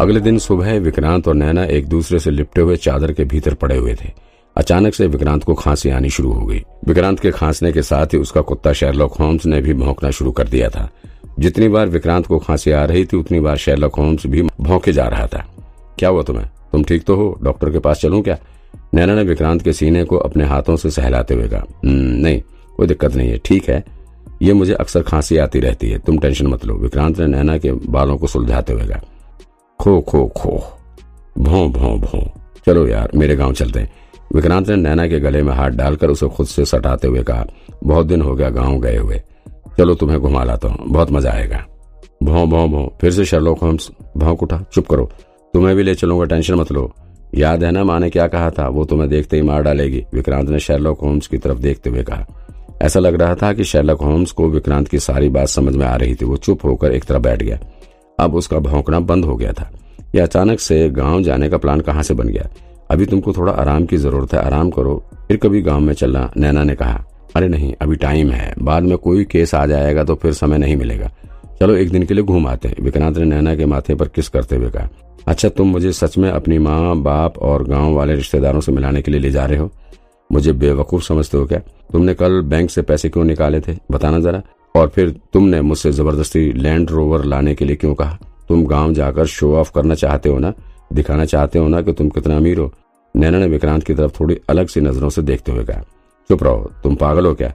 अगले दिन सुबह विक्रांत और नैना एक दूसरे से लिपटे हुए चादर के भीतर पड़े हुए थे। अचानक से विक्रांत को खांसी आनी शुरू हो गई। विक्रांत के खांसने के साथ ही उसका कुत्ता शेरलॉक होम्स ने भी भौंकना शुरू कर दिया था। जितनी बार विक्रांत को खांसी आ रही थी उतनी बार शेरलॉक होम्स भी भौंके जा रहा था। क्या हुआ तुम्हें? तुम ठीक तो हो? डॉक्टर के पास चलूँ क्या? नैना ने विक्रांत के सीने को अपने हाथों से सहलाते हुए कहा "हम्म, नहीं कोई दिक्कत नहीं है ठीक है। ये मुझे अक्सर खांसी आती रहती है तुम टेंशन मत लो। विक्रांत ने नैना के बालों को सुलझाते हुए कहा खो खो खो। भों भों भों। चलो यार, मेरे गाँव चलते हैं। विक्रांत ने नैना के गले में हाथ डालकर उसे खुद से सटाते हुए कहा, बहुत दिन हो गया गाँव गए हुए। चलो तुम्हें घुमा लाता हूँ। बहुत मज़ा आएगा। भों भों भों। फिर से शर्लोक होम्स भौंक उठा। चुप करो। तुम्हें भी ले चलूँगा, टेंशन मत लो। याद है ना माँ ने क्या कहा था? वो तुम्हें देखते ही मार डालेगी। विक्रांत ने शेरलॉक होम्स की तरफ़ देखते हुए कहा। ऐसा लग रहा था कि शेरलॉक होम्स को विक्रांत की सारी बात समझ में आ रही थी। वो चुप होकर एक तरफ़ बैठ गया। अब उसका भौंकना बंद हो गया था। यह अचानक से गाँव जाने का प्लान कहाँ से बन गया? अभी तुमको थोड़ा आराम की ज़रूरत है, आराम करो। फिर कभी गाँव में चलना, नैना ने कहा, अरे नहीं, अभी टाइम है। बाद में कोई केस आ जाएगा तो फिर समय नहीं मिलेगा। चलो, एक दिन के लिए घूम आते विक्रांत ने नैना के माथे पर किस करते हुए कहा अच्छा तुम मुझे सच में अपनी माँ, बाप और गाँव वाले रिश्तेदारों से मिलाने के लिए ले जा रहे हो? मुझे बेवकूफ़ समझते हो क्या? तुमने कल बैंक से पैसे क्यों निकाले थे? बताना जरा। और फिर तुमने मुझसे ज़बरदस्ती लैंड रोवर लाने के लिए क्यों कहा? तुम गाँव जाकर शो ऑफ़ करना चाहते हो ना? दिखाना चाहते हो ना कि तुम कितना अमीर हो? नैना ने विक्रांत की तरफ़ थोड़ी अलग सी नज़रों से देखते हुए कहा, चुप रहो, तुम पागल हो क्या?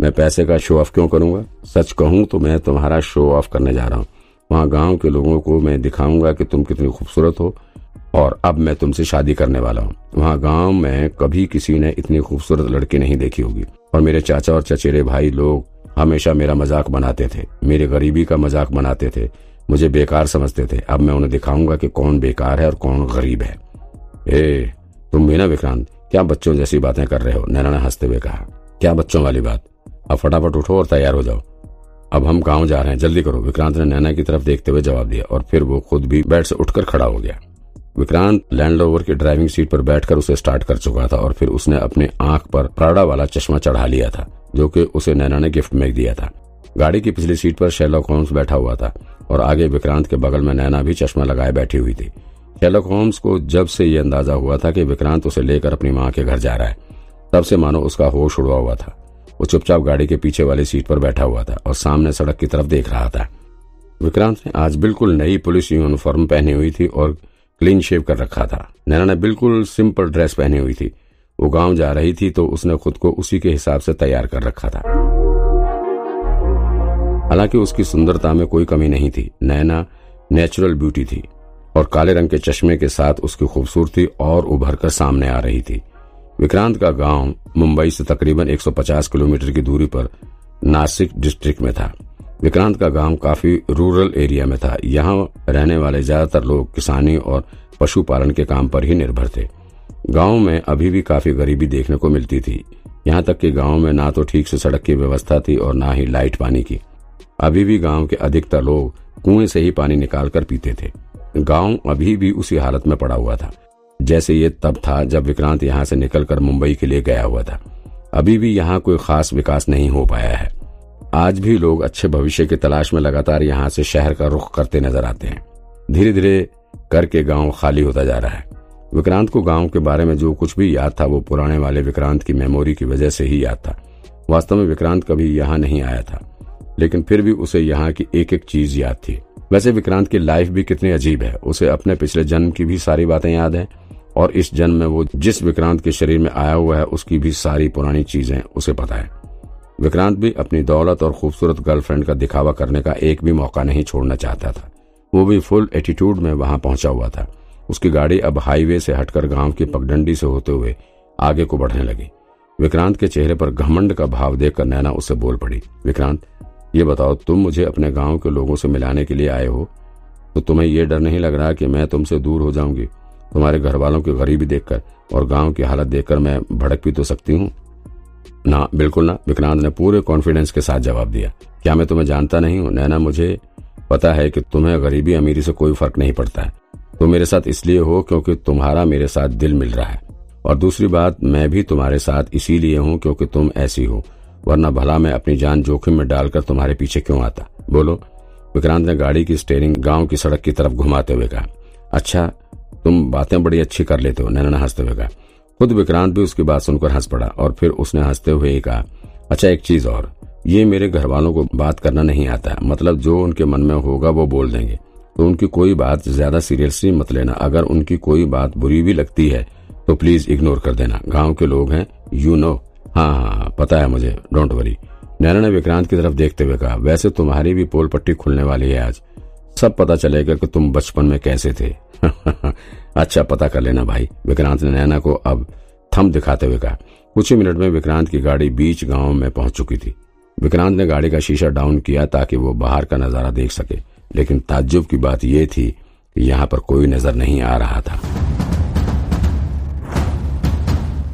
मैं पैसे का शो ऑफ़ क्यों करूँगा? सच कहूँ तो मैं तुम्हारा शो ऑफ़ करने जा रहा हूँ। वहाँ गाँव के लोगों को मैं दिखाऊँगा कि तुम कितनी खूबसूरत हो और अब मैं तुमसे शादी करने वाला हूँ। वहाँ गाँव में कभी किसी ने इतनी खूबसूरत लड़की नहीं देखी होगी और मेरे चाचा और चचेरे भाई लोग हमेशा मेरा मज़ाक बनाते थे। मेरे गरीबी का मज़ाक बनाते थे। मुझे बेकार समझते थे। अब मैं उन्हें दिखाऊँगा कि कौन बेकार है और कौन गरीब है। ए, तुम भी ना विक्रांत? क्या बच्चों जैसी बातें कर रहे हो? नैना ने हँसते हुए कहा। क्या बच्चों वाली बात? अब फटाफट उठो और तैयार हो जाओ। अब हम गाँव जा रहे हैं। जल्दी करो। विक्रांत ने नैना की तरफ़ देखते हुए जवाब दिया और फिर वो खुद भी बेड से उठकर खड़ा हो गया। विक्रांत लैंड रोवर की ड्राइविंग सीट पर बैठकर उसे स्टार्ट कर चुका था और फिर उसने अपने आँख पर प्राड़ा वाला चश्मा चढ़ा लिया था। जो कि उसे नैना ने गिफ्ट में दिया था। गाड़ी की पिछली सीट पर शेलॉक होम्स बैठा हुआ था और आगे विक्रांत के बगल में नैना भी चश्मा लगाए बैठी हुई थी। शेलॉक होम्स को जब से ये अंदाज़ा हुआ था कि विक्रांत उसे लेकर अपनी माँ के घर जा रहा है, तब से मानो उसका होश उड़वा हुआ था। वो चुपचाप गाड़ी के पीछे वाली सीट पर बैठा हुआ था और सामने सड़क की तरफ़ देख रहा था। विक्रांत ने आज बिल्कुल नई पुलिस यूनिफॉर्म पहनी हुई थी और क्लीन शेव कर रखा था। नैना ने बिल्कुल सिंपल ड्रेस पहनी हुई थी। वो गाँव जा रही थी तो उसने खुद को उसी के हिसाब से तैयार कर रखा था। हालाँकि उसकी सुंदरता में कोई कमी नहीं थी। नैना नेचुरल ब्यूटी थी और काले रंग के चश्मे के साथ उसकी खूबसूरती और उभर कर सामने आ रही थी। विक्रांत का गाँव मुंबई से तकरीबन 150 किलोमीटर की दूरी पर नासिक डिस्ट्रिक्ट में था। विक्रांत का गाँव काफ़ी रूरल एरिया में था। यहाँ रहने वाले ज़्यादातर लोग किसानी और पशुपालन के काम पर ही निर्भर थे। गाँव में अभी भी काफ़ी गरीबी देखने को मिलती थी। यहाँ तक कि गाँव में ना तो ठीक से सड़क की व्यवस्था थी और ना ही लाइट पानी की। अभी भी गाँव के अधिकतर लोग कुएँ से ही पानी निकाल कर पीते थे। गाँव अभी भी उसी हालत में पड़ा हुआ था। जैसे ये तब था जब विक्रांत यहाँ से निकलकर मुंबई के लिए गया हुआ था। अभी भी यहाँ कोई खास विकास नहीं हो पाया है। आज भी लोग अच्छे भविष्य की तलाश में लगातार यहाँ से शहर का रुख करते नज़र आते हैं। धीरे धीरे करके गाँव खाली होता जा रहा है। विक्रांत को गाँव के बारे में जो कुछ भी याद था, वो पुराने वाले विक्रांत की मेमोरी की वजह से ही याद था। वास्तव में विक्रांत कभी यहाँ नहीं आया था, लेकिन फिर भी उसे यहाँ की एक एक चीज़ याद थी। वैसे विक्रांत की लाइफ भी कितनी अजीब है, उसे अपने पिछले जन्म की भी सारी बातें याद है, और इस जन्म में वो जिस विक्रांत के शरीर में आया हुआ है, उसकी भी सारी पुरानी चीज़ें उसे पता है। विक्रांत भी अपनी दौलत और खूबसूरत गर्लफ्रेंड का दिखावा करने का एक भी मौका नहीं छोड़ना चाहता था। वो भी फुल एटीट्यूड में वहाँ पहुँचा हुआ था। उसकी गाड़ी अब हाईवे से हटकर गाँव की पगडंडी से होते हुए आगे को बढ़ने लगी। विक्रांत के चेहरे पर घमंड का भाव देखकर नैना उससे बोल पड़ी, विक्रांत, ये बताओ, तुम मुझे अपने गाँव के लोगों से मिलाने के लिए आए हो? तो तुम्हें ये डर नहीं लग रहा कि मैं तुमसे दूर हो जाऊँगी? तुम्हारे घर वालों की गरीबी देखकर और गाँव की हालत देखकर मैं भड़क भी तो सकती हूँ? ना, बिल्कुल ना, विक्रांत ने पूरे कॉन्फिडेंस के साथ जवाब दिया। क्या मैं तुम्हें जानता नहीं हूँ? नैना, मुझे पता है कि तुम्हें गरीबी अमीरी से कोई फ़र्क नहीं पड़ता है। तुम मेरे साथ इसलिए हो क्योंकि तुम्हारा मेरे साथ दिल मिल रहा है। और दूसरी बात, मैं भी तुम्हारे साथ इसीलिए हूँ क्योंकि तुम ऐसी हो, वरना भला मैं अपनी जान जोखिम में डालकर तुम्हारे पीछे क्यों आता? बोलो। विक्रांत ने गाड़ी की स्टेयरिंग गाँव की सड़क की तरफ़ घुमाते हुए कहा अच्छा तुम बातें बड़ी अच्छी कर लेते हो, नैना ने हँसते हुए कहा। खुद विक्रांत भी उसकी बात सुनकर हंस पड़ा और फिर उसने हँसते हुए ही कहा अच्छा एक चीज़ और, ये मेरे घर वालों को बात करना नहीं आता मतलब जो उनके मन में होगा वो बोल देंगे। तो उनकी कोई बात ज़्यादा सीरियसली मत लेना। अगर उनकी कोई बात बुरी भी लगती है तो प्लीज़ इग्नोर कर देना। गाँव के लोग हैं यू नो हाँ हाँ हाँ पता है मुझे डोंट वरी नैना ने विक्रांत की तरफ़ देखते हुए कहा, वैसे तुम्हारी भी पोल पट्टी खुलने वाली है आज। सब पता चलेगा कि तुम बचपन में कैसे थे। अच्छा पता कर लेना भाई। विक्रांत ने नैना को अब थम दिखाते हुए कहा। कुछ ही मिनट में विक्रांत की गाड़ी बीच गाँव में पहुँच चुकी थी। विक्रांत ने गाड़ी का शीशा डाउन किया ताकि वो बाहर का नज़ारा देख सके। लेकिन ताज्जुब की बात यह थी कि यहाँ पर कोई नज़र नहीं आ रहा था।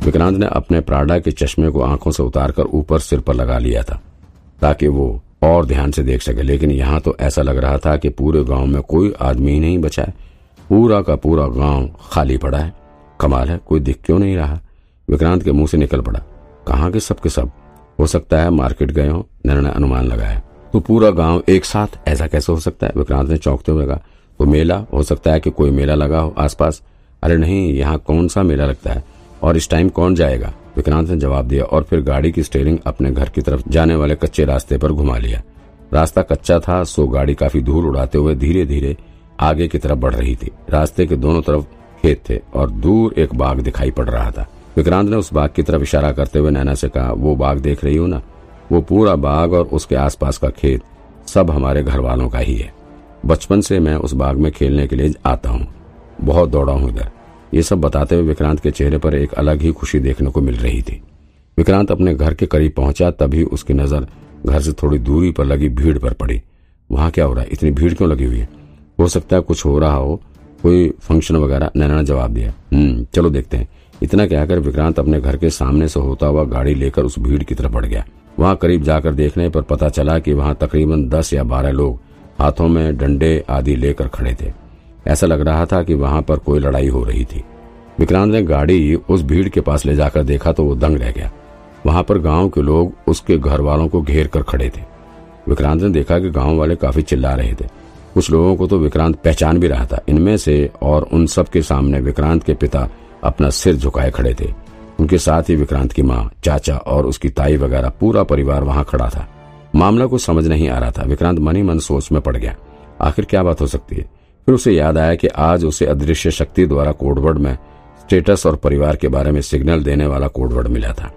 विक्रांत ने अपने प्राडा के चश्मे को आँखों से उतारकर ऊपर सिर पर लगा लिया था, ताकि वो और ध्यान से देख सके। लेकिन यहाँ तो ऐसा लग रहा था कि पूरे गाँव में कोई आदमी ही नहीं बचा है। पूरा का पूरा गाँव खाली पड़ा है। कमाल है, कोई दिख क्यों नहीं रहा? विक्रांत के मुँह से निकल पड़ा। कहाँ के सब के सब? हो सकता है मार्केट गए हो, निर्णय अनुमान लगाया। तो पूरा गाँव एक साथ, ऐसा कैसे हो सकता है? विक्रांत ने चौंकते हुए कहा तो मेला, हो सकता है कि कोई मेला लगा हो आसपास। अरे नहीं, यहाँ कौन सा मेला लगता है? और इस टाइम कौन जाएगा? विक्रांत ने जवाब दिया और फिर गाड़ी की स्टेयरिंग अपने घर की तरफ़ जाने वाले कच्चे रास्ते पर घुमा लिया। रास्ता कच्चा था, सो गाड़ी काफ़ी धूल उड़ाते हुए धीरे धीरे आगे की तरफ़ बढ़ रही थी। रास्ते के दोनों तरफ़ खेत थे और दूर एक बाघ दिखाई पड़ रहा था। विक्रांत ने उस बाघ की तरफ़ इशारा करते हुए नैना से कहा, वो बाघ देख रही हो ना? वो पूरा बाग और उसके आसपास का खेत सब हमारे घर वालों का ही है। बचपन से मैं उस बाग में खेलने के लिए आता हूँ। बहुत दौड़ा हूँ इधर। ये सब बताते हुए विक्रांत के चेहरे पर एक अलग ही खुशी देखने को मिल रही थी। विक्रांत अपने घर के करीब पहुँचा, तभी उसकी नज़र घर से थोड़ी दूरी पर लगी, भीड़ पर पड़ी। वहाँ क्या हो रहा है? इतनी भीड़ क्यों लगी हुई है? हो सकता है कुछ हो रहा हो। कोई फ़ंक्शन वगैरह? नैना ने जवाब दिया। हम्म चलो देखते हैं। इतना कहकर विक्रांत अपने घर के सामने से होता हुआ गाड़ी लेकर उस भीड़ की तरफ़ बढ़ गया। वहाँ करीब जाकर देखने पर पता चला कि वहाँ तकरीबन दस या बारह लोग हाथों में डंडे आदि लेकर खड़े थे। ऐसा लग रहा था कि वहाँ पर कोई लड़ाई हो रही थी। विक्रांत ने गाड़ी उस भीड़ के पास ले जाकर देखा तो वो दंग रह गया। वहाँ पर गाँव के लोग उसके घर वालों को घेर कर खड़े थे। विक्रांत ने देखा कि गाँव वाले काफ़ी चिल्ला रहे थे। कुछ लोगों को तो विक्रांत पहचान भी रहा था। इनमें से और उन सब के सामने विक्रांत के पिता अपना सिर झुकाए खड़े थे। उनके साथ ही विक्रांत की माँ, चाचा और उसकी ताई वगैरह पूरा परिवार वहाँ खड़ा था। मामला को समझ नहीं आ रहा था। विक्रांत मन ही मन सोच में पड़ गया। आखिर क्या बात हो सकती है? फिर उसे याद आया कि आज उसे अदृश्य शक्ति द्वारा कोडवर्ड में स्टेटस और परिवार के बारे में सिग्नल देने वाला कोडवर्ड मिला था।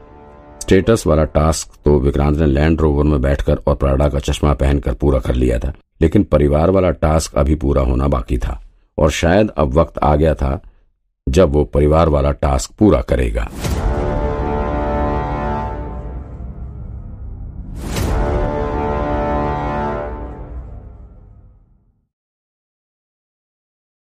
स्टेटस वाला टास्क तो विक्रांत ने लैंड रोवर में बैठकर और प्राडा का चश्मा पहनकर पूरा कर लिया था। लेकिन परिवार वाला टास्क अभी पूरा होना बाकी था। और शायद अब वक्त आ गया था जब वो परिवार वाला टास्क पूरा करेगा।